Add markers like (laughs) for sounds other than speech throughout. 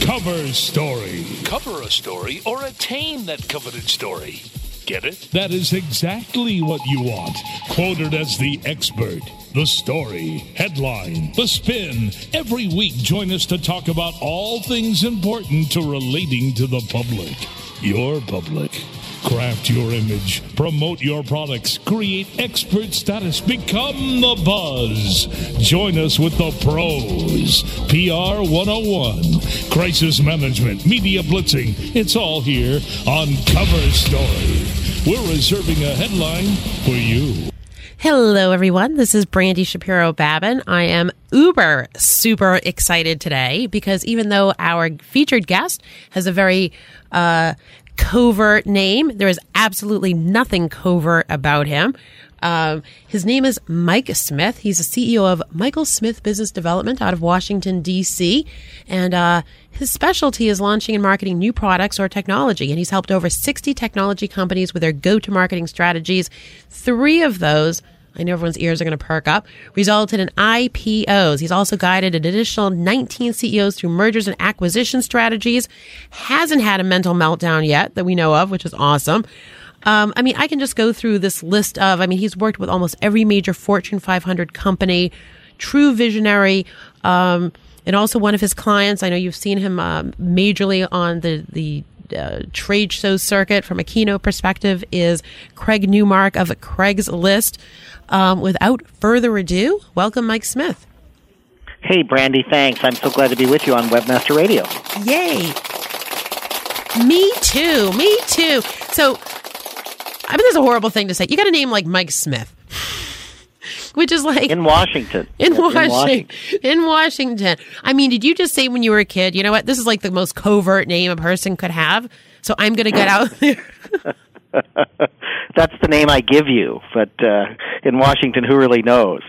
Cover Story. Cover a story or attain that coveted story. Get it? That is exactly what you want. Quoted as the expert. The story, headline, the spin. Every week, join us to talk about all things important to relating to the public. Your public. Craft your image, promote your products, create expert status, become the buzz. Join us with the pros. PR 101, crisis management, media blitzing. It's all here on Cover Story. We're reserving a headline for you. Hello, everyone. This is Brandy Shapiro Babin. I am uber super excited today because even though our featured guest has a very uh, covert name. There is absolutely nothing covert about him. Um, his name is Mike Smith. He's the CEO of Michael Smith Business Development out of Washington, D.C. And uh, his specialty is launching and marketing new products or technology. And he's helped over 60 technology companies with their go to marketing strategies. Three of those I know everyone's ears are going to perk up, resulted in IPOs. He's also guided an additional 19 CEOs through mergers and acquisition strategies. Hasn't had a mental meltdown yet that we know of, which is awesome. Um, I mean, I can just go through this list of, I mean, he's worked with almost every major Fortune 500 company, true visionary. Um, and also one of his clients, I know you've seen him um, majorly on the, the uh, trade show circuit from a keynote perspective is Craig Newmark of Craigslist. Um, without further ado, welcome Mike Smith. Hey, Brandy, thanks. I'm so glad to be with you on Webmaster Radio. Yay. Me too. Me too. So, I mean, that's a horrible thing to say. You got a name like Mike Smith. (laughs) Which is like in Washington. In, Washington. in Washington. In Washington. I mean, did you just say when you were a kid, you know what? This is like the most covert name a person could have. So I'm going to get out there. (laughs) (laughs) That's the name I give you, but uh, in Washington, who really knows?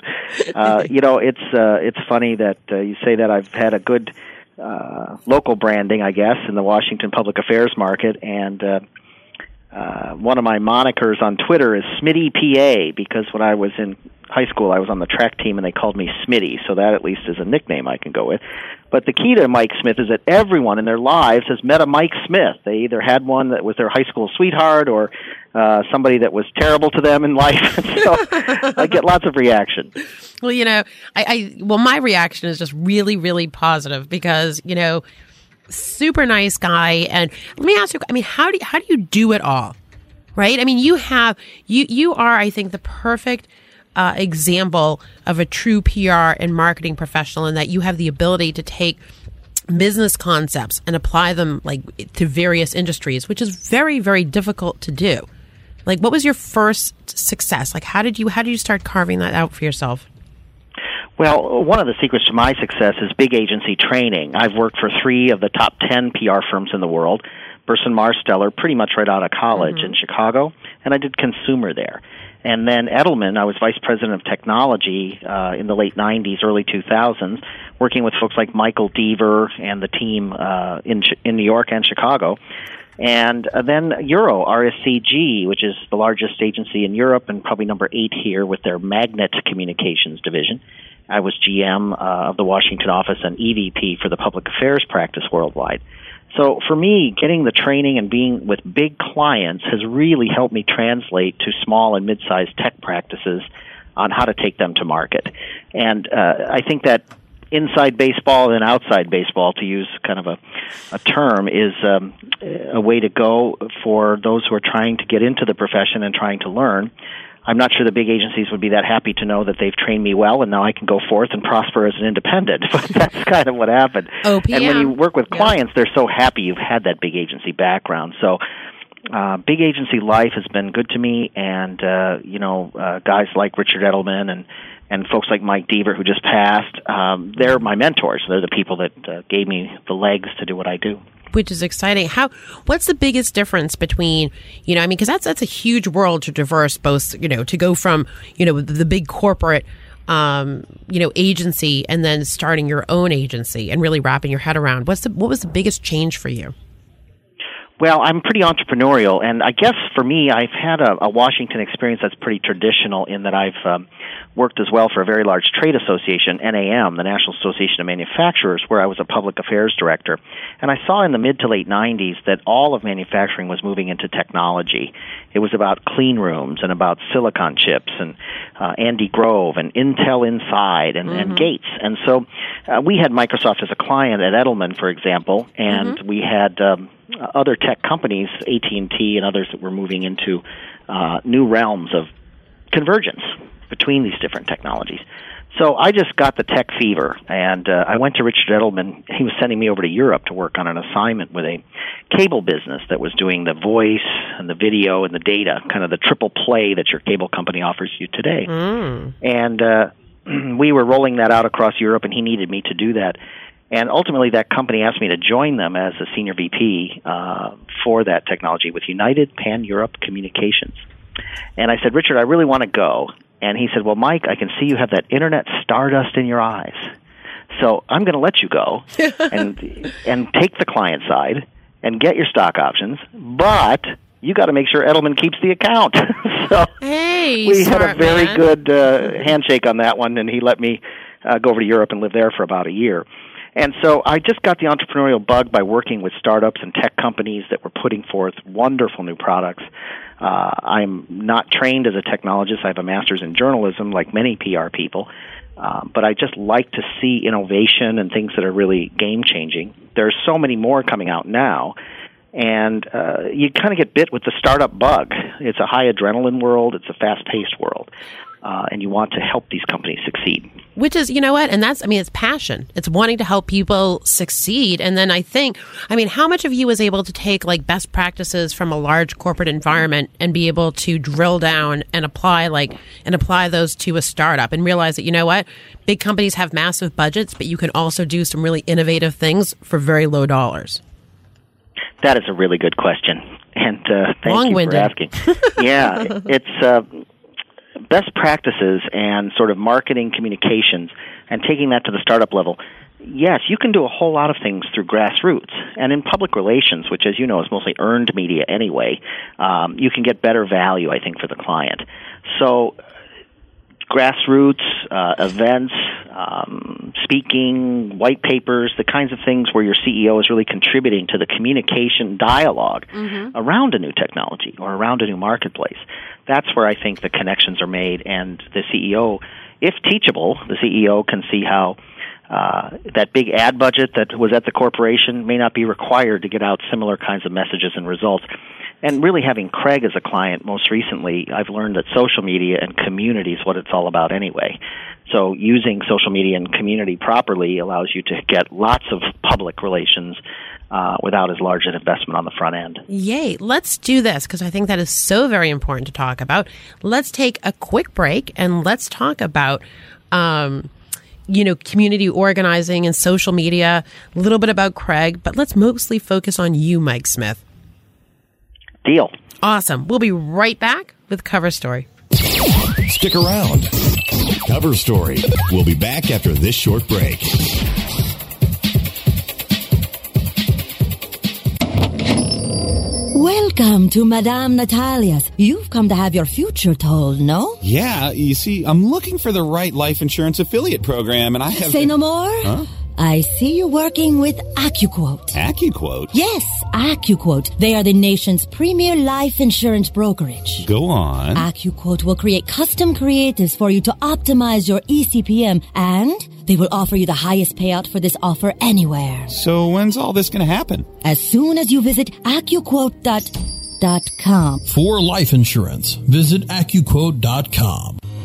Uh, you know, it's uh, it's funny that uh, you say that. I've had a good uh, local branding, I guess, in the Washington public affairs market, and uh, uh, one of my monikers on Twitter is Smitty PA because when I was in high school, I was on the track team and they called me Smitty, so that at least is a nickname I can go with. But the key to Mike Smith is that everyone in their lives has met a Mike Smith. They either had one that was their high school sweetheart or uh, somebody that was terrible to them in life. (laughs) so I get lots of reaction. Well, you know, I, I well, my reaction is just really, really positive because you know, super nice guy. And let me ask you, I mean, how do how do you do it all? Right? I mean, you have you you are, I think, the perfect uh, example of a true PR and marketing professional in that you have the ability to take business concepts and apply them like to various industries, which is very, very difficult to do. Like, what was your first success? Like, how did you how did you start carving that out for yourself? Well, one of the secrets to my success is big agency training. I've worked for three of the top ten PR firms in the world. Burson Marsteller, pretty much right out of college mm-hmm. in Chicago, and I did consumer there. And then Edelman, I was vice president of technology uh, in the late 90s, early 2000s, working with folks like Michael Deaver and the team uh, in in New York and Chicago. And uh, then Euro RSCG, which is the largest agency in Europe and probably number eight here with their Magnet Communications division. I was GM uh, of the Washington office and EVP for the public affairs practice worldwide. So for me, getting the training and being with big clients has really helped me translate to small and mid-sized tech practices on how to take them to market. And uh, I think that inside baseball and outside baseball, to use kind of a, a term, is um, a way to go for those who are trying to get into the profession and trying to learn. I'm not sure the big agencies would be that happy to know that they've trained me well and now I can go forth and prosper as an independent. (laughs) But that's (laughs) kind of what happened. OPM. And when you work with clients, yeah. they're so happy you've had that big agency background. So uh, big agency life has been good to me, and uh, you know, uh, guys like Richard Edelman and and folks like Mike Deaver, who just passed, um, they're my mentors. They're the people that uh, gave me the legs to do what I do which is exciting. How? What's the biggest difference between you know? I mean, because that's that's a huge world to traverse. Both you know to go from you know the, big corporate um, you know agency and then starting your own agency and really wrapping your head around. What's the what was the biggest change for you? Well, I'm pretty entrepreneurial, and I guess for me, I've had a, a Washington experience that's pretty traditional in that I've um, worked as well for a very large trade association, NAM, the National Association of Manufacturers, where I was a public affairs director. And I saw in the mid to late 90s that all of manufacturing was moving into technology. It was about clean rooms and about silicon chips and uh, Andy Grove and Intel Inside and, mm-hmm. and Gates. And so uh, we had Microsoft as a client at Edelman, for example, and mm-hmm. we had um, other tech companies, AT&T and others that were moving into uh, new realms of convergence between these different technologies. So I just got the tech fever, and uh, I went to Richard Edelman. He was sending me over to Europe to work on an assignment with a cable business that was doing the voice and the video and the data, kind of the triple play that your cable company offers you today. Mm. And uh, (clears throat) we were rolling that out across Europe, and he needed me to do that. And ultimately, that company asked me to join them as a senior VP uh, for that technology with United Pan Europe Communications. And I said, Richard, I really want to go. And he said, Well, Mike, I can see you have that internet stardust in your eyes. So I'm going to let you go (laughs) and and take the client side and get your stock options, but you got to make sure Edelman keeps the account. (laughs) so hey, we had a very man. good uh, handshake on that one, and he let me uh, go over to Europe and live there for about a year. And so I just got the entrepreneurial bug by working with startups and tech companies that were putting forth wonderful new products. Uh, I'm not trained as a technologist. I have a master's in journalism, like many PR people. Uh, but I just like to see innovation and things that are really game changing. There's so many more coming out now, and uh, you kind of get bit with the startup bug. It's a high adrenaline world. It's a fast paced world uh, and you want to help these companies succeed. Which is, you know what? And that's, I mean, it's passion. It's wanting to help people succeed. And then I think, I mean, how much of you was able to take like best practices from a large corporate environment and be able to drill down and apply like, and apply those to a startup and realize that, you know what? Big companies have massive budgets, but you can also do some really innovative things for very low dollars. That is a really good question, and uh, thank Long-winded. you for asking. yeah, (laughs) it's uh, best practices and sort of marketing communications and taking that to the startup level, yes, you can do a whole lot of things through grassroots. And in public relations, which, as you know, is mostly earned media anyway, um, you can get better value, I think, for the client. So, grassroots uh, events, um, speaking, white papers, the kinds of things where your CEO is really contributing to the communication dialog mm-hmm. around a new technology or around a new marketplace that's where I think the connections are made, and the CEO, if teachable, the CEO can see how uh, that big ad budget that was at the corporation may not be required to get out similar kinds of messages and results. And really having Craig as a client most recently, I've learned that social media and community is what it's all about anyway. So using social media and community properly allows you to get lots of public relations uh, without as large an investment on the front end. Yay. Let's do this because I think that is so very important to talk about. Let's take a quick break and let's talk about. Um, you know, community organizing and social media, a little bit about Craig, but let's mostly focus on you, Mike Smith. Deal. Awesome. We'll be right back with Cover Story. Stick around. Cover Story. We'll be back after this short break. Welcome to Madame Natalia's. You've come to have your future told, no? Yeah, you see, I'm looking for the right life insurance affiliate program, and I have. Say no more? Huh? I see you working with AccuQuote. AccuQuote? Yes, AccuQuote. They are the nation's premier life insurance brokerage. Go on. AccuQuote will create custom creatives for you to optimize your ECPM and they will offer you the highest payout for this offer anywhere. So when's all this going to happen? As soon as you visit AccuQuote.com. For life insurance, visit AccuQuote.com.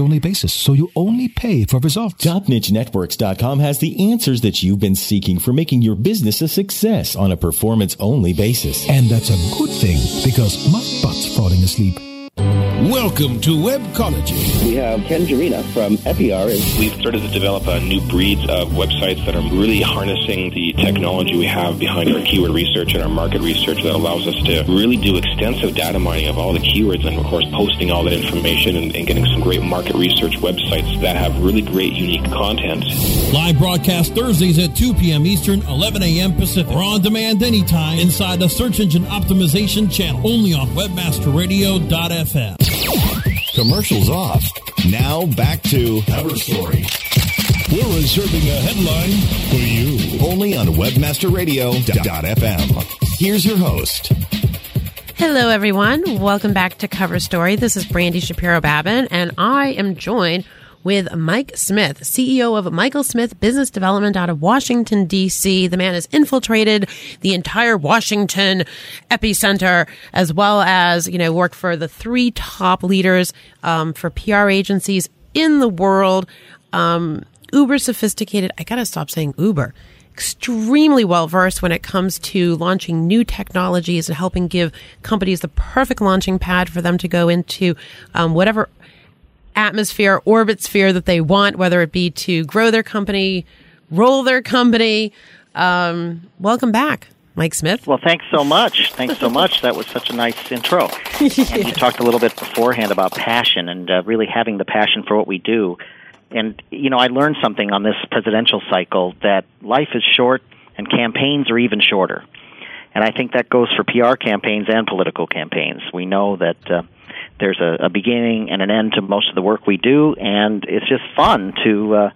only basis, so you only pay for results. TopNicheNetworks.com has the answers that you've been seeking for making your business a success on a performance only basis. And that's a good thing because my butt's falling asleep. Welcome to Webcology. We have Ken Jarina from Epiar. We've started to develop a new breed of websites that are really harnessing the technology we have behind our keyword research and our market research that allows us to really do extensive data mining of all the keywords and, of course, posting all that information and, and getting some great market research websites that have really great, unique content. Live broadcast Thursdays at 2 p.m. Eastern, 11 a.m. Pacific, or on demand anytime inside the Search Engine Optimization channel, only on WebmasterRadio.fm. Commercials off. Now back to Cover Story. We're reserving a headline for you. only on WebmasterRadio.fm. Here's your host. Hello, everyone. Welcome back to Cover Story. This is Brandy Shapiro Babin, and I am joined with Mike Smith, CEO of Michael Smith Business Development out of Washington, D.C. The man has infiltrated the entire Washington epicenter, as well as, you know, worked for the three top leaders um, for PR agencies in the world. Um, uber sophisticated. I gotta stop saying Uber extremely well versed when it comes to launching new technologies and helping give companies the perfect launching pad for them to go into um, whatever atmosphere, orbit sphere that they want, whether it be to grow their company, roll their company. Um, welcome back. Mike Smith. Well, thanks so much. Thanks so much. That was such a nice intro. (laughs) And you talked a little bit beforehand about passion and uh, really having the passion for what we do. And, you know, I learned something on this presidential cycle that life is short and campaigns are even shorter. And I think that goes for PR campaigns and political campaigns. We know that uh, there's a, a beginning and an end to most of the work we do, and it's just fun to uh,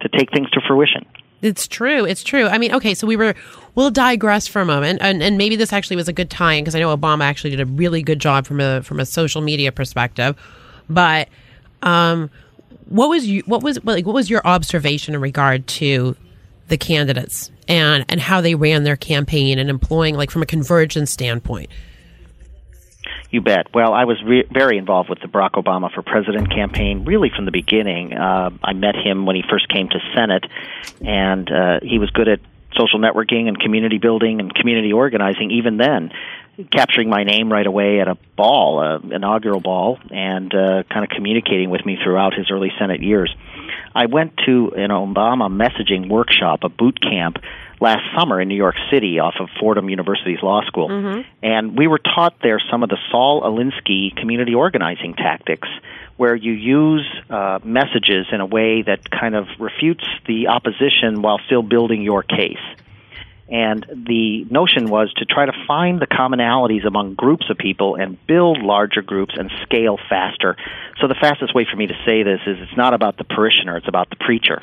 to take things to fruition. It's true. It's true. I mean, okay, so we were, we'll digress for a moment, and, and maybe this actually was a good time because I know Obama actually did a really good job from a from a social media perspective. But um, what was you, what was like what was your observation in regard to the candidates and and how they ran their campaign and employing like from a convergence standpoint? You bet. Well, I was re- very involved with the Barack Obama for President campaign, really from the beginning. Uh, I met him when he first came to Senate, and uh, he was good at social networking and community building and community organizing even then capturing my name right away at a ball, an inaugural ball, and uh, kind of communicating with me throughout his early Senate years. I went to an Obama messaging workshop, a boot camp, last summer in New York City off of Fordham University's law school. Mm-hmm. And we were taught there some of the Saul Alinsky community organizing tactics where you use uh, messages in a way that kind of refutes the opposition while still building your case. And the notion was to try to find the commonalities among groups of people and build larger groups and scale faster. So the fastest way for me to say this is it's not about the parishioner, it's about the preacher.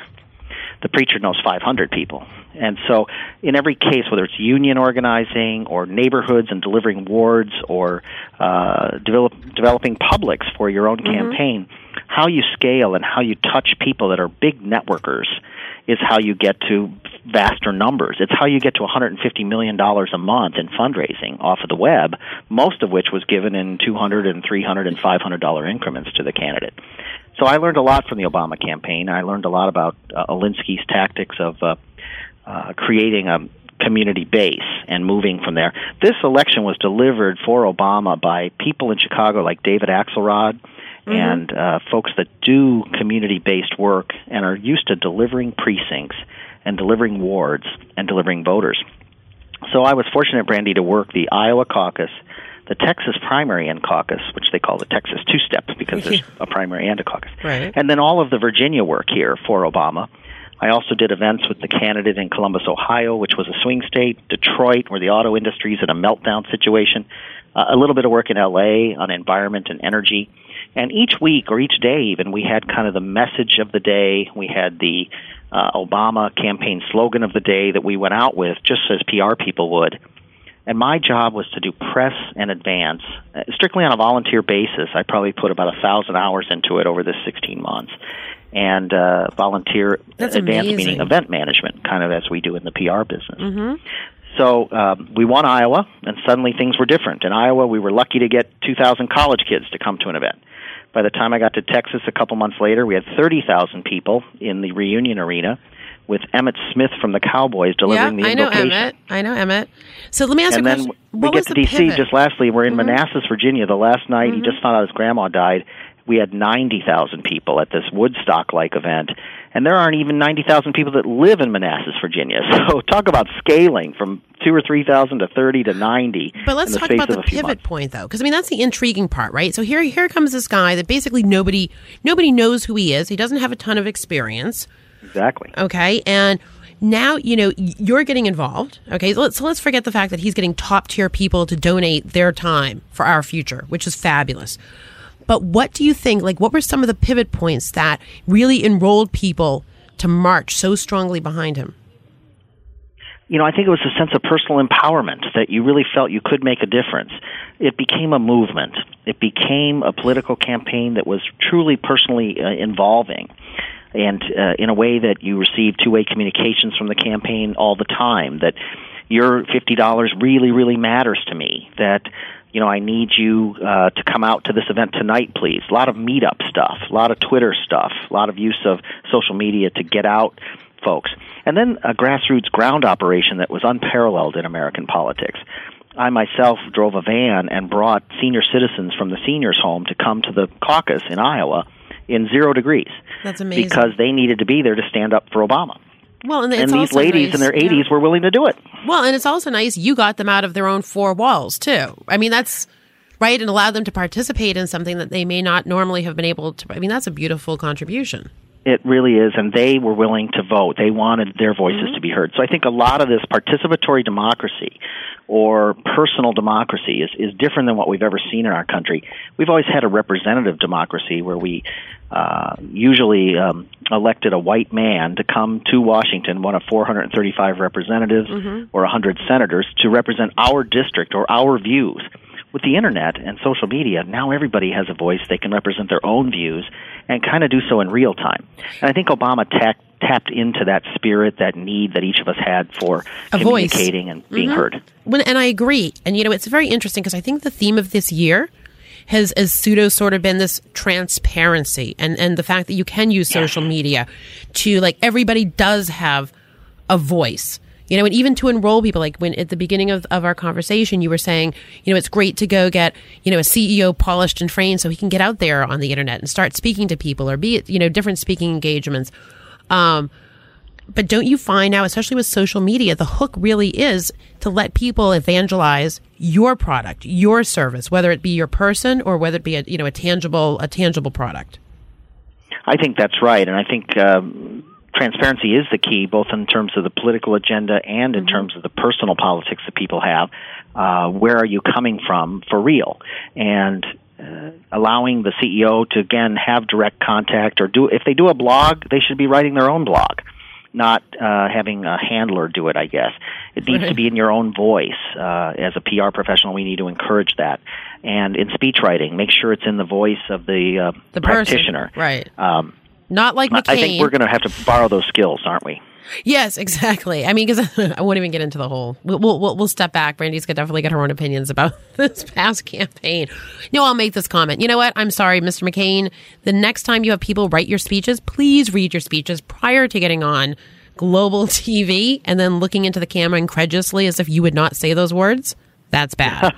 The preacher knows 500 people. And so, in every case, whether it's union organizing or neighborhoods and delivering wards or uh, develop, developing publics for your own Mm-hmm. campaign, how you scale and how you touch people that are big networkers is how you get to vaster numbers. It's how you get to $150 million a month in fundraising off of the web, most of which was given in 200 and 300 and 500 dollar increments to the candidate. So I learned a lot from the Obama campaign. I learned a lot about uh, Alinsky's tactics of uh, uh, creating a community base and moving from there. This election was delivered for Obama by people in Chicago like David Axelrod and uh, folks that do community based work and are used to delivering precincts and delivering wards and delivering voters. So I was fortunate, Brandy, to work the Iowa caucus, the Texas primary and caucus, which they call the Texas two step because there's (laughs) a primary and a caucus, Right. and then all of the Virginia work here for Obama. I also did events with the candidate in Columbus, Ohio, which was a swing state, Detroit, where the auto industry is in a meltdown situation, uh, a little bit of work in LA on environment and energy. And each week or each day, even, we had kind of the message of the day. We had the uh, Obama campaign slogan of the day that we went out with, just as PR people would. And my job was to do press and advance, uh, strictly on a volunteer basis. I probably put about a thousand hours into it over this 16 months, and uh, volunteer That's advance amazing. meaning event management, kind of as we do in the PR business. Mm-hmm. So um, we won Iowa, and suddenly things were different. In Iowa, we were lucky to get 2,000 college kids to come to an event. By the time I got to Texas a couple months later, we had 30,000 people in the reunion arena with Emmitt Smith from the Cowboys delivering yeah, the I know. Emmitt. I know Emmitt. So let me ask and you a then we get to the DC. pivot? Just lastly, we're in Mhm. Manassas, Virginia. The last night, he Mhm. just found out his grandma died. We had 90,000 people at this Woodstock-like event, and there aren't even 90,000 people that live in Manassas, Virginia. (laughs) So talk about scaling from two or three thousand to 30 to 90 But let's talk about the pivot months. point, though, because I mean that's the intriguing part, right? So here, here comes this guy that basically nobody, nobody knows who he is. He doesn't have a ton of experience. Exactly. Okay, and now you know you're getting involved. Okay, so let's so let's forget the fact that he's getting top tier people to donate their time for our future, which is fabulous. But what do you think? Like, what were some of the pivot points that really enrolled people to march so strongly behind him? you know, I think it was a sense of personal empowerment that you really felt you could make a difference. It became a movement. It became a political campaign that was truly personally uh, involving. And uh, in a way that you receive two way communications from the campaign all the time, that your $50 really, really matters to me, that you know, I need you uh, to come out to this event tonight, please. A lot of meetup stuff, a lot of Twitter stuff, a lot of use of social media to get out folks. And then a grassroots ground operation that was unparalleled in American politics. I myself drove a van and brought senior citizens from the seniors' home to come to the caucus in Iowa in zero degrees That's amazing. because they needed to be there to stand up for Obama. well, and, And these ladies nice- in their yeah. 80s were willing to do it. Well, and it's also nice you got them out of their own four walls too. I mean, that's right, and allowed them to participate in something that they may not normally have been able to. I mean, that's a beautiful contribution. It really is, and they were willing to vote. They wanted their voices Mm-hmm. to be heard. So I think a lot of this participatory democracy or personal democracy is, is different than what we've ever seen in our country. We've always had a representative democracy where we uh, usually um, elected a white man to come to Washington, one of 435 representatives Mm-hmm. or 100 senators, to represent our district or our views. With the internet and social media, now everybody has a voice. They can represent their own views and kind of do so in real time. And I think Obama tapped into that spirit, that need that each of us had for A voice. communicating and being Mhm. heard. When, and I agree. And you know, it's very interesting because I think the theme of this year has, as pseudo sort of been this transparency and, and the fact that you can use social media to like everybody does have a voice. You know, and even to enroll people, like when at the beginning of, of our conversation, you were saying, you know, it's great to go get, you know, a CEO polished and trained so he can get out there on the internet and start speaking to people or be you know, different speaking engagements. Um, but don't you find now, especially with social media, the hook really is to let people evangelize your product, your service, whether it be your person or whether it be a you know a tangible a tangible product. I think that's right, and I think um, transparency is the key, both in terms of the political agenda and in terms of the personal politics that people have. Uh, where are you coming from for real? And uh, allowing the CEO to again have direct contact, or do if they do a blog, they should be writing their own blog. Not uh, having a handler do it, I guess. It needs to be in your own voice. Uh, as a PR professional, we need to encourage that. And in speech writing, make sure it's in the voice of the, uh, The person. practitioner. Right. Um, Not like McCain. I think we're going to have to borrow those skills, aren't we? Yes, (laughs) exactly. I mean, because (laughs) I won't even get into the whole. We'll, we'll we'll step back. Brandy's got definitely get her own opinions about (laughs) this past campaign. No, I'll make this comment. You know what? I'm sorry, Mr. McCain. The next time you have people write your speeches, please read your speeches prior to getting on global TV and then looking into the camera incredulously as if you would not say those words. That's bad.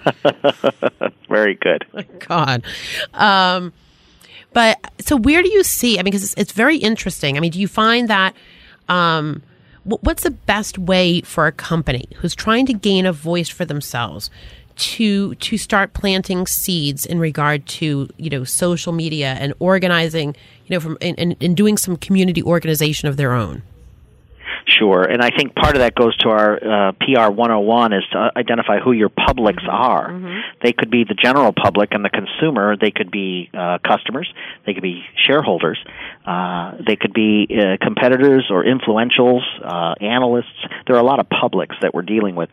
Very good. God. Um, But so where do you see? I mean, because it's, it's very interesting. I mean, do you find that? Um, wh- what's the best way for a company who's trying to gain a voice for themselves to to start planting seeds in regard to you know social media and organizing you know from and, and doing some community organization of their own? Sure, and I think part of that goes to our uh, PR 101 is to identify who your publics are. Mm-hmm. They could be the general public and the consumer. They could be uh, customers. They could be shareholders. Uh, they could be uh, competitors or influentials, uh, analysts. There are a lot of publics that we're dealing with.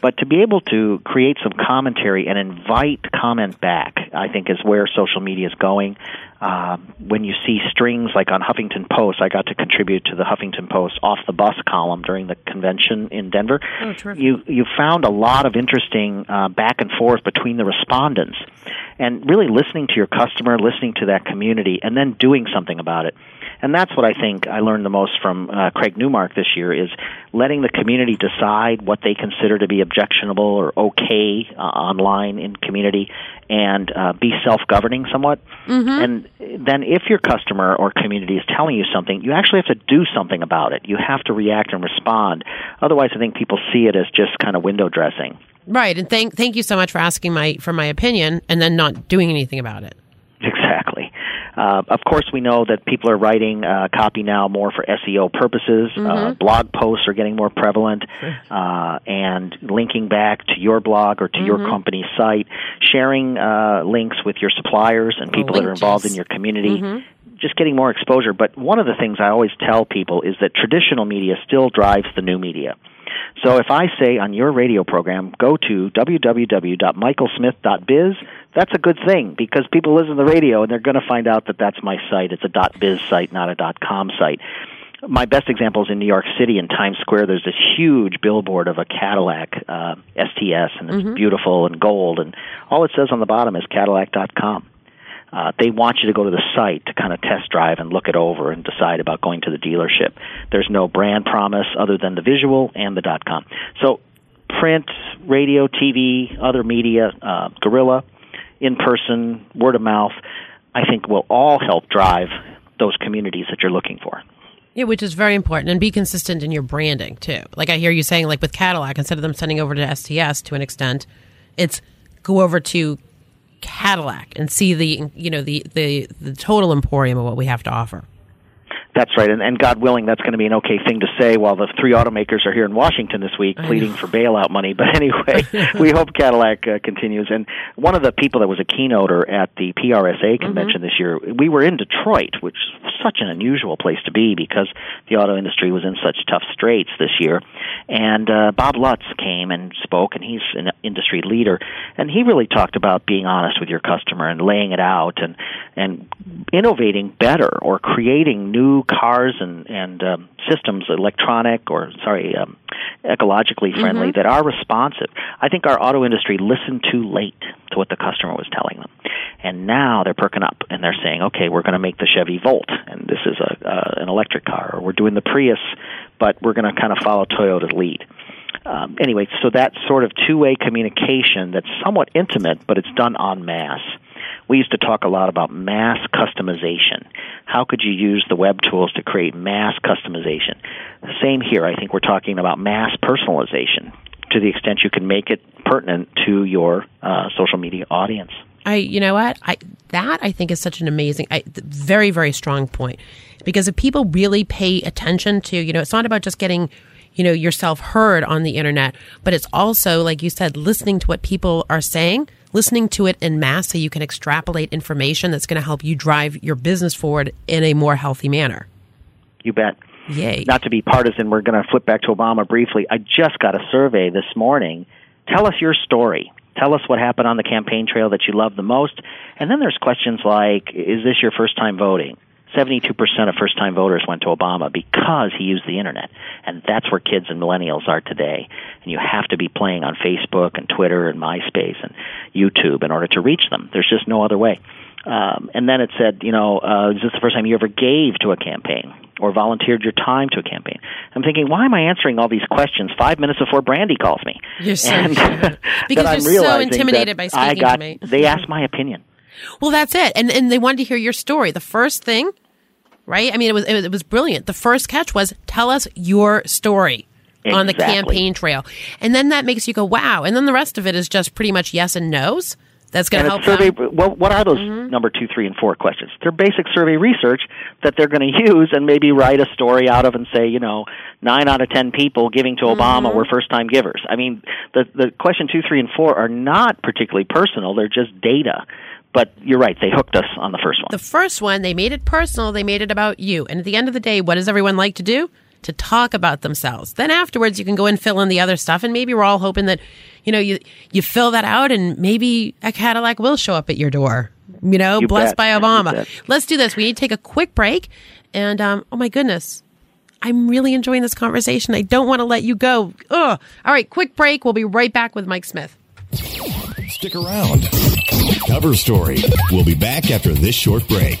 But to be able to create some commentary and invite comment back, I think is where social media is going. Uh, when you see strings like on Huffington Post, I got to contribute to the Huffington Post off the bus column during the convention in Denver. Oh. You you found a lot of interesting uh, back and forth between the respondents, and really listening to your customer, listening to that community, and then doing something about it. And that's what I think I learned the most from uh, Craig Newmark this year is letting the community decide what they consider to be objectionable or okay uh, online in community and uh, be self-governing somewhat. Mm-hmm. And then if your customer or community is telling you something, you actually have to do something about it. You have to react and respond. Otherwise, I think people see it as just kind of window dressing. Right, and thank thank you so much for asking my for my opinion and then not doing anything about it. Uh, of course, we know that people are writing uh, copy now more for SEO purposes. Uh, Mhm. blog posts are getting more prevalent, uh, and linking back to your blog or to your Mhm. company's site, sharing uh, links with your suppliers and people that are involved in your community. Mhm. Just getting more exposure. But one of the things I always tell people is that traditional media still drives the new media. So if I say on your radio program, go to www.michaelsmith.biz, that's a good thing because people listen to the radio and they're going to find out that that's my site. It's a .biz site, not a .com site. My best example is in New York City in Times Square. There's this huge billboard of a Cadillac uh, STS, and it's Mhm. beautiful and gold, and all it says on the bottom is Cadillac.com. Uh, they want you to go to the site to kind of test drive and look it over and decide about going to the dealership. There's no brand promise other than the visual and the dot com. So, print, radio, TV, other media, uh, guerrilla, in person, word of mouth, I think will all help drive those communities that you're looking for. Yeah, which is very important, and be consistent in your branding too. Like I hear you saying, like with Cadillac, instead of them sending over to STS to an extent, it's go over to Cadillac and see the you know the the the total emporium of what we have to offer. That's right, and, and God willing, that's going to be an okay thing to say while the three automakers are here in Washington this week pleading for bailout money. But (laughs) anyway, (laughs) we hope Cadillac uh, continues. And one of the people that was a keynoter at the PRSA convention this year, we were in Detroit, which is such an unusual place to be because the auto industry was in such tough straits this year. And uh, Bob Lutz came and spoke, and he's an industry leader, and he really talked about being honest with your customer and laying it out and and innovating better or creating new cars and and um, systems, electronic or sorry, um, ecologically friendly Mhm. that are responsive. I think our auto industry listened too late to what the customer was telling them, and now they're perking up and they're saying, okay, we're going to make the Chevy Volt, and this is a uh, an electric car, or we're doing the Prius, but we're going to kind of follow Toyota's lead. Um, anyway, so that sort of two-way communication that's somewhat intimate, but it's done en masse. We used to talk a lot about mass customization. How could you use the web tools to create mass customization? Same here. I think we're talking about mass personalization to the extent you can make it pertinent to your uh, social media audience. I, you know what, I that I think is such an amazing, I, very very strong point, because if people really pay attention to, you know, it's not about just getting, you know, yourself heard on the internet, but it's also like you said, listening to what people are saying, listening to it in mass, so you can extrapolate information that's going to help you drive your business forward in a more healthy manner. You bet. Yay. Not to be partisan, we're going to flip back to Obama briefly. I just got a survey this morning. Tell us your story. Tell us what happened on the campaign trail that you love the most. And then there's questions like Is this your first time voting? 72% of first time voters went to Obama because he used the internet. And that's where kids and millennials are today. And you have to be playing on Facebook and Twitter and MySpace and YouTube in order to reach them. There's just no other way. Um, and then it said, you know, uh, is this the first time you ever gave to a campaign or volunteered your time to a campaign? I'm thinking, why am I answering all these questions five minutes before Brandy calls me? You're so and. (laughs) Because you're so intimidated by I speaking got, to me. They asked my opinion. Well, that's it. And and they wanted to hear your story. The first thing, right? I mean, it was it was, it was brilliant. The first catch was tell us your story. On the campaign trail. And then that makes you go, wow. And then the rest of it is just pretty much yes and no's. That's going to help survey. them. Mm-hmm. Well, what are those number two, three, and four questions? They're basic survey research that they're going to use and maybe write a story out of and say, you know, nine out of ten people giving to Obama Mm-hmm. were first-time givers. I mean, the the question two, three, and four are not particularly personal. They're just data. But you're right; they hooked us on the first one. The first one, they made it personal. They made it about you. And at the end of the day, what does everyone like to do? To talk about themselves. Then afterwards, you can go and fill in the other stuff. And maybe we're all hoping that, you know, you, you fill that out and maybe a Cadillac will show up at your door. You know, You blessed bet. by Obama. Let's do this. We need to take a quick break. And, um, oh my goodness. I'm really enjoying this conversation. I don't want to let you go. Ugh. All right, quick break. We'll be right back with Mike Smith. Stick around. Cover Story. We'll be back after this short break.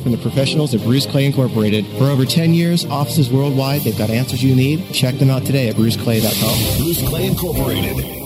from the professionals at Bruce Clay Incorporated. For over 10 years, offices worldwide, they've got answers you need. Check them out today at bruceclay.com. Bruce Clay Incorporated.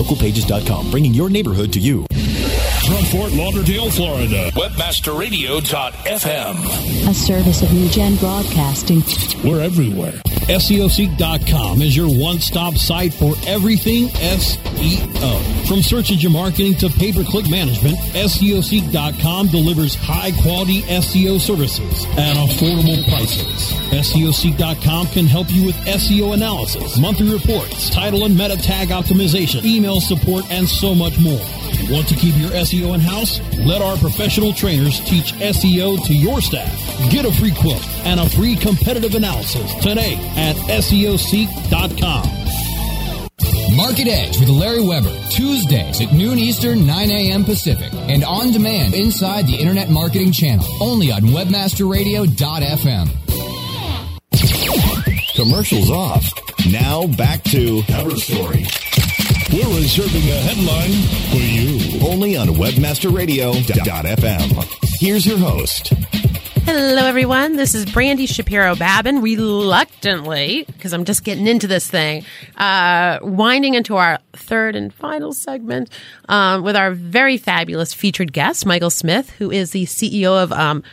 Localpages.com, bringing your neighborhood to you. From Fort Lauderdale, Florida, webmasterradio.fm. A service of New Gen Broadcasting. We're everywhere. SEOseek.com is your one-stop site for everything SEO. From search engine marketing to pay-per-click management, SEOseek.com delivers high-quality SEO services at affordable prices. SEOseek.com can help you with SEO analysis, monthly reports, title and meta tag optimization, email support, and so much more. Want to keep your SEO in-house? Let our professional trainers teach SEO to your staff. Get a free quote and a free competitive analysis today at SEOseek.com. Market Edge with Larry Weber, Tuesdays at noon Eastern, 9 a.m. Pacific, and on demand inside the Internet Marketing Channel, only on WebmasterRadio.fm. Commercials off. Now back to Cover Story. We're reserving a headline for you. Only on WebmasterRadio.fm. Here's your host. Hello, everyone. This is Brandy Shapiro Babin, reluctantly, because I'm just getting into this thing, uh, winding into our third and final segment um, with our very fabulous featured guest, Michael Smith, who is the CEO of um,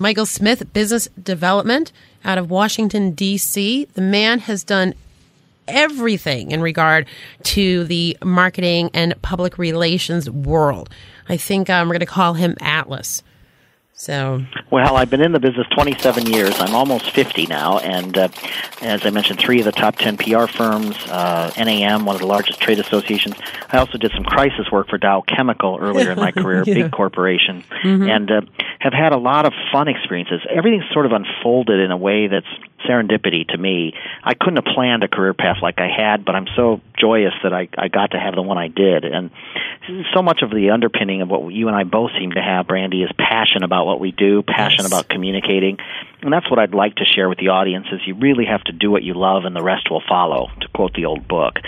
Michael Smith Business Development out of Washington, D.C. The man has done everything in regard to the marketing and public relations world. I think um, we're going to call him Atlas. So, Well, I've been in the business 27 years. I'm almost 50 now, and uh, as I mentioned, three of the top 10 PR firms, uh, NAM, one of the largest trade associations. I also did some crisis work for Dow Chemical earlier in my (laughs) career, Yeah. big corporation, Mhm. and uh, have had a lot of fun experiences. Everything's sort of unfolded in a way that's serendipity to me. I couldn't have planned a career path like I had, but I'm so joyous that I, I got to have the one I did. And so much of the underpinning of what you and I both seem to have, Brandy, is passion about what we do, passion about communicating. And that's what I'd like to share with the audience is you really have to do what you love and the rest will follow, to quote the old book.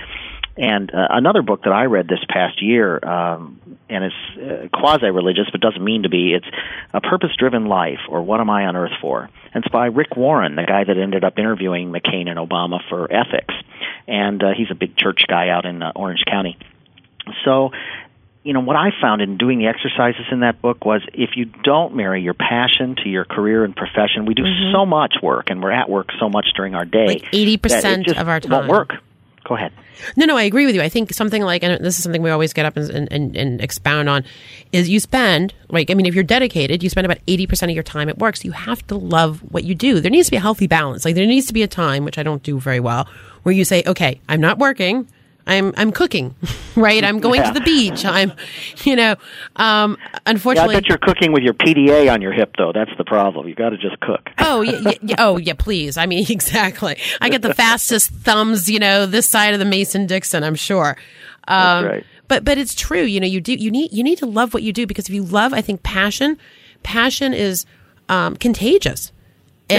And uh, another book that I read this past year, um, and it's uh, quasi-religious, but doesn't mean to be. It's a purpose-driven life, or what am I on earth for? And it's by Rick Warren, the guy that ended up interviewing McCain and Obama for ethics, and uh, he's a big church guy out in uh, Orange County. So, you know, what I found in doing the exercises in that book was if you don't marry your passion to your career and profession, we do Mhm. so much work, and we're at work so much during our day. Like 80% just of our time Won't work Go ahead. No, no, I agree with you. I think something like, and this is something we always get up and, and, and expound on, is you spend, like, I mean, if you're dedicated, you spend about 80% of your time at work. So you have to love what you do. There needs to be a healthy balance. Like, there needs to be a time, which I don't do very well, where you say, okay, I'm not working. I'm I'm cooking, (laughs) right? I'm going Yeah. to the beach. I'm, you know, um, Yeah, I unfortunately, bet you're cooking with your PDA on your hip, though. That's the problem. You got to just cook. (laughs) Oh yeah, yeah, oh yeah, please. I mean, (laughs) exactly. I get the fastest thumbs, you know, this side of the Mason Dixon. I'm sure. Um, right. But but it's true. You know, you do you need you need to love what you do because if you love, I think passion, passion is um, contagious.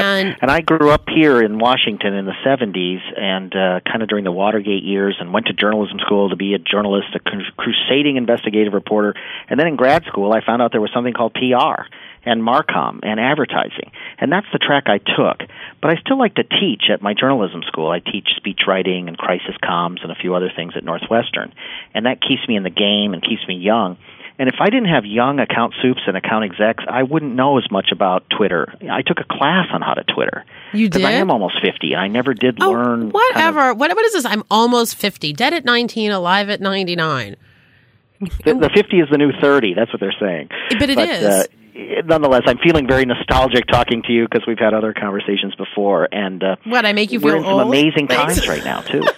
And And I grew up here in Washington in the 70s and uh, kind of during the Watergate years and went to journalism school to be a journalist, a crusading investigative reporter. And then in grad school, I found out there was something called PR and Marcom and advertising. And that's the track I took. But I still like to teach at my journalism school. I teach speech writing and crisis comms and a few other things at Northwestern. And that keeps me in the game and keeps me young. And if I didn't have young account soups and account execs, I wouldn't know as much about Twitter. I took a class on how to Twitter. You 'Cause I am almost 50, and I never did learn. kind of- whatever. what what is this? I'm almost fifty, dead at 19, alive at 99. the, the 50 is the new 30. That's what they're saying. But it but, is. Uh, nonetheless, I'm feeling very nostalgic talking to you because we've had other conversations before, and uh, What I make you feel we're in some old? amazing times right now too. (laughs)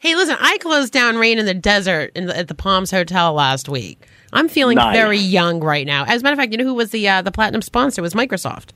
Hey, listen, I closed down Rain in the Desert in the, at the Palms Hotel last week. I'm feeling Nice. very young right now. As a matter of fact, you know who was the uh, the platinum sponsor? It was Microsoft.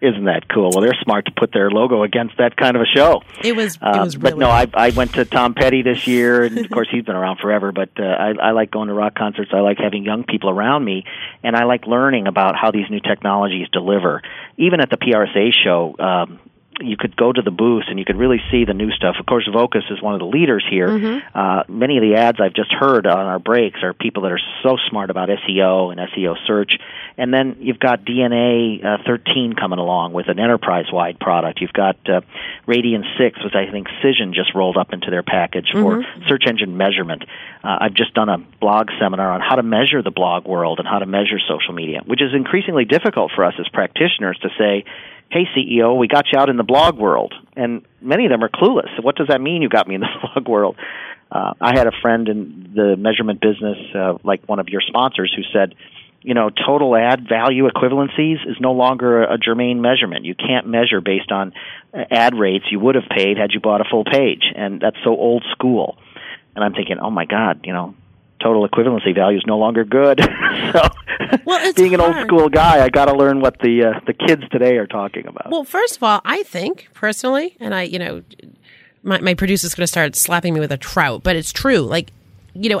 Isn't that cool? Well, they're smart to put their logo against that kind of a show. It was. Uh, it was really. but no, I, I went to Tom Petty this year, and of course he's been around forever. But uh, I, I like going to rock concerts. I like having young people around me, and I like learning about how these new technologies deliver. Even at the PRSA show, um, you could go to the booth and you could really see the new stuff. Of course, Vocus is one of the leaders here. Mm-hmm. Uh, many of the ads I've just heard on our breaks are people that are so smart about SEO and SEO search. And then you've got DNA uh, 13 coming along with an enterprise-wide product. You've got uh, Radian 6, which I think Cision just rolled up into their package for Mhm. search engine measurement. Uh, I've just done a blog seminar on how to measure the blog world and how to measure social media, which is increasingly difficult for us as practitioners to say, hey, CEO, we got you out in the blog world. And many of them are clueless. So what does that mean you got me in the (laughs) blog world? Uh, I had a friend in the measurement business, uh, like one of your sponsors, who said, you know, total ad value equivalencies is no longer a, germane measurement. You can't measure based on uh, ad rates you would have paid had you bought a full page. And that's so old school. And I'm thinking, oh my God, you know, total equivalency value is no longer good. (laughs) so, (laughs) being an old school guy, I got to learn what the uh, the kids today are talking about. Well, first of all, I think personally, and I, you know, my, my producer's going to start slapping me with a trout, but it's true. Like, you know,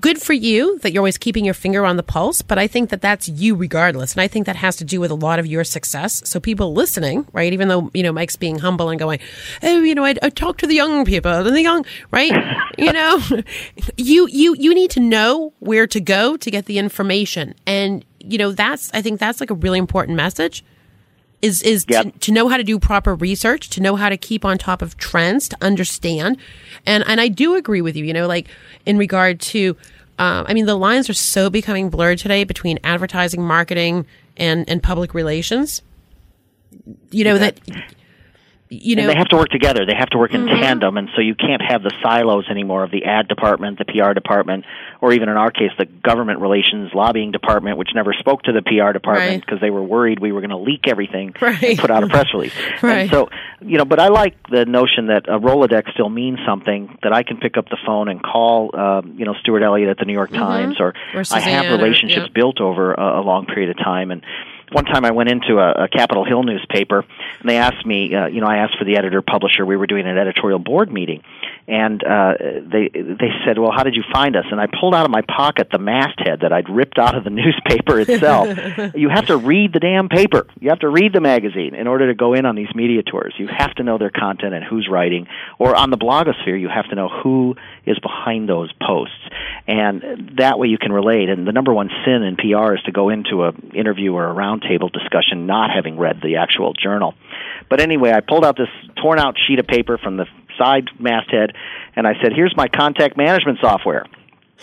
good for you that you're always keeping your finger on the pulse, but I think that that's you regardless. And I think that has to do with a lot of your success. So people listening, right? Even though, you know, Mike's being humble and going, oh, you know, I, I talk to the young people and the young, right? (laughs) you know, you, you, you need to know where to go to get the information. And, you know, that's, I think that's like a really important message is is to, to know how to do proper research, to know how to keep on top of trends, to understand. And and I do agree with you. You know, like in regard to, um, I mean, the lines are so becoming blurred today between advertising, marketing, and and public relations. You know that. You know, and they have to work together. They have to work in Mhm. tandem, and so you can't have the silos anymore of the ad department, the PR department, or even in our case, the government relations lobbying department, which never spoke to the PR department Right. because they were worried we were going to leak everything Right. and put out a press release. (laughs) Right. And so, you know, but I like the notion that a Rolodex still means something. That I can pick up the phone and call, um, you know, Stuart Elliott at the New York Mhm. Times, or, Or I have or- relationships built over a, a long period of time and one time I went into a, a Capitol Hill newspaper, and they asked me, uh, you know, I asked for the editor publisher. We were doing an editorial board meeting, and uh, they they said, "Well, how did you find us?" And I pulled out of my pocket the masthead that I'd ripped out of the (laughs) newspaper itself. (laughs) you have to read the damn paper. You have to read the magazine in order to go in on these media tours. You have to know their content and who's writing. Or on the blogosphere, you have to know who is behind those posts, and that way you can relate. And the number one sin in PR is to go into a interview or a roundtable discussion not having read the actual journal. But anyway, I pulled out this torn out sheet of paper from the side masthead, and I said, "Here's my contact management software."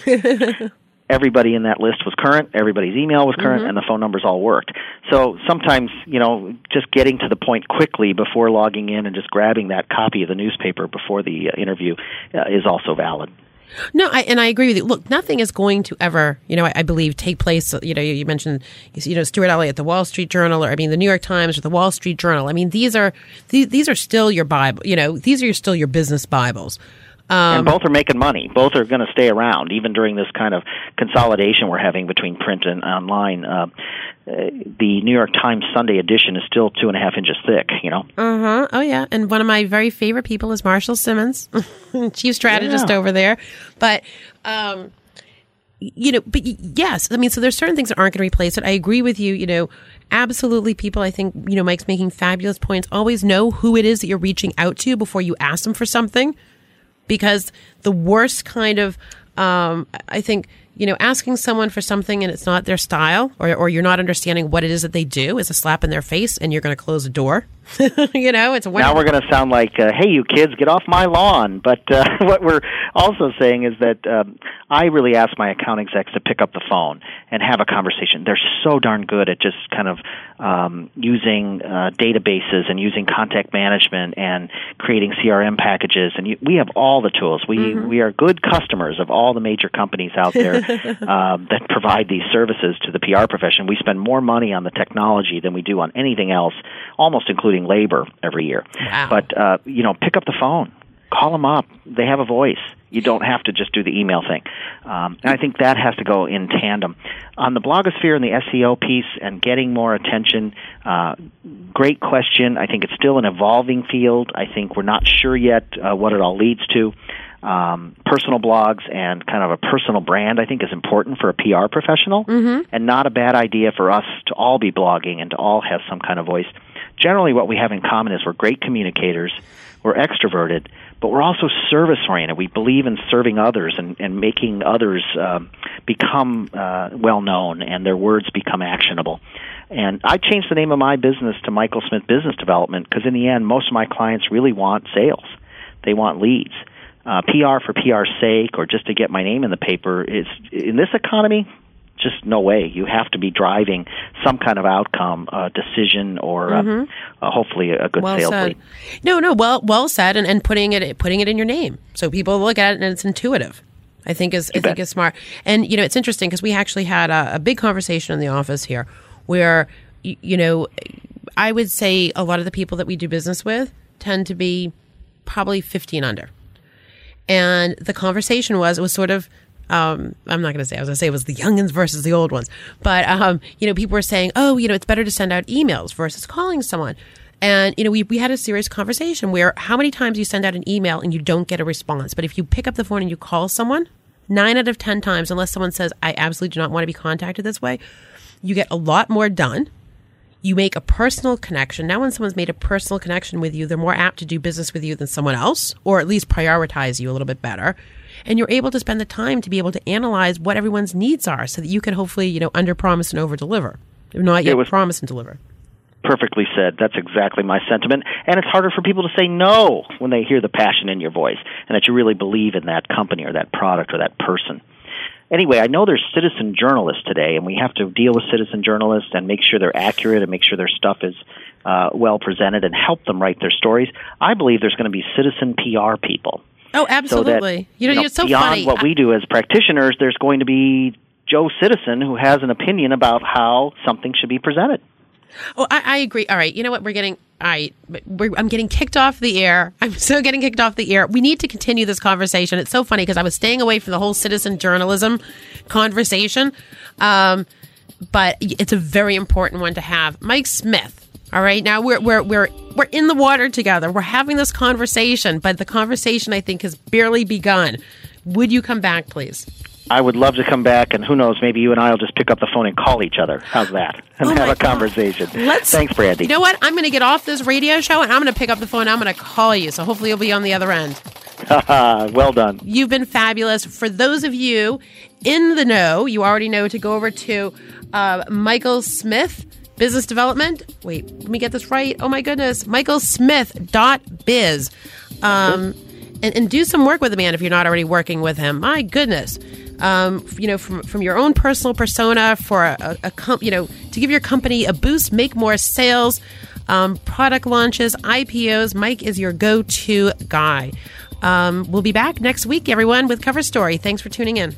(laughs) everybody in that list was current, everybody's email was current, Mhm. and the phone numbers all worked. So sometimes, you know, just getting to the point quickly before logging in and just grabbing that copy of the newspaper before the uh, interview uh, is also valid. No, I, and I agree with you. Look, nothing is going to ever, you know, I, I believe take place. You know, you, you mentioned, you know, Stuart Elliott, the Wall Street Journal, or I mean, the New York Times or the Wall Street Journal. I mean, these are these, these are still your Bible. You know, these are your, still your business Bibles. Um, and both are making money. Both are going to stay around, even during this kind of consolidation we're having between print and online. Uh, uh, the New York Times Sunday edition is still two and a half inches thick. You know. Uh huh. Oh yeah. And one of my very favorite people is Marshall Simmonds, (laughs) chief strategist Yeah. over there. But um, you know, but yes, I mean, so there's certain things that aren't going to replace it. I agree with you. You know, absolutely. People, I think, you know, Mike's making fabulous points. Always know who it is that you're reaching out to before you ask them for something, because the worst kind of, um, I think. You know, asking someone for something and it's not their style, or, or you're not understanding what it is that they do, is a slap in their face, and you're going to close the door. (laughs) you know, it's a now we're going to sound like, uh, "Hey, you kids, get off my lawn." But uh, (laughs) what we're also saying is that um, I really ask my account execs to pick up the phone and have a conversation. They're so darn good at just kind of um, using uh, databases and using contact management and creating CRM packages. And you, we have all the tools. We we are good customers of all the major companies out there (laughs) um, that provide these services to the PR profession. We spend more money on the technology than we do on anything else, almost including labor every year. But uh, you know, pick up the phone, call them up. They have a voice. You don't have to just do the email thing. Um, and I think that has to go in tandem. On the blogosphere and the SEO piece and getting more attention, uh, great question. I think it's still an evolving field. I think we're not sure yet uh, what it all leads to. Um, personal blogs and kind of a personal brand, I think, is important for a PR professional, and not a bad idea for us to all be blogging and to all have some kind of voice. Generally, what we have in common is we're great communicators, we're extroverted, but we're also service oriented. We believe in serving others and, and making others um, become uh, well known and their words become actionable. And I changed the name of my business to Michael Smith Business Development because, in the end, most of my clients really want sales. They want leads. Uh, PR for PR's sake or just to get my name in the paper is, in this economy, just no way. You have to be driving some kind of outcome, uh, decision, or uh, Mhm. uh, hopefully a good well sales said. lead. No, no, well, well said, and, and putting it putting it in your name so people look at it and it's intuitive. I think is I think is smart. And you know, it's interesting because we actually had a, a big conversation in the office here where you know, I would say a lot of the people that we do business with tend to be probably 15 under. And the conversation was it was sort of um, I'm not going to say I was going to say it was the youngins versus the old ones, but um, you know people were saying, oh, you know, it's better to send out emails versus calling someone. And you know, we we had a serious conversation where how many times you send out an email and you don't get a response, but if you pick up the phone and you call someone, nine out of ten times, unless someone says I absolutely do not want to be contacted this way, you get a lot more done you make a personal connection. Now, when someone's made a personal connection with you, they're more apt to do business with you than someone else, or at least prioritize you a little bit better. And you're able to spend the time to be able to analyze what everyone's needs are so that you can hopefully, you know, under promise and over deliver. Not yet promise and deliver. Perfectly said. That's exactly my sentiment. And it's harder for people to say no when they hear the passion in your voice and that you really believe in that company or that product or that person. Anyway, I know there's citizen journalists today, and we have to deal with citizen journalists and make sure they're accurate and make sure their stuff is uh, well presented and help them write their stories. I believe there's going to be citizen PR people. Oh, So that, absolutely. you know, it's so beyond funny. what we do as practitioners, there's going to be Joe Citizen who has an opinion about how something should be presented. Oh, I, I agree. All right. You know what? We're getting. All right. We're, I'm getting kicked off the air. I'm so getting kicked off the air. We need to continue this conversation. It's so funny because I was staying away from the whole citizen journalism conversation. Um, but it's a very important one to have. Mike Smith. All right. Now we're, we're, we're, we're in the water together. We're having this conversation, but the conversation I think has barely begun. Would you come back, please? I would love to come back, and who knows, maybe you and I will just pick up the phone and call each other. How's that? (laughs) And Oh have a conversation. Let's- Thanks, Brandy. You know what? I'm going to get off this radio show and I'm going to pick up the phone. And I'm going to call you. So hopefully you'll be on the other end. (laughs) well done. You've been fabulous. For those of you in the know, you already know to go over to uh, Michael Smith Business Development. Wait, let me get this right. Oh my goodness, michael michaelsmith.biz. Um, and, and do some work with the man if you're not already working with him. My goodness. um, you know, from from your own personal persona for a, a, a com- you know to give your company a boost, make more sales, um, product launches, IPOs. Mike is your go-to guy. Um, we'll be back next week, everyone, with Cover Story. Thanks for tuning in.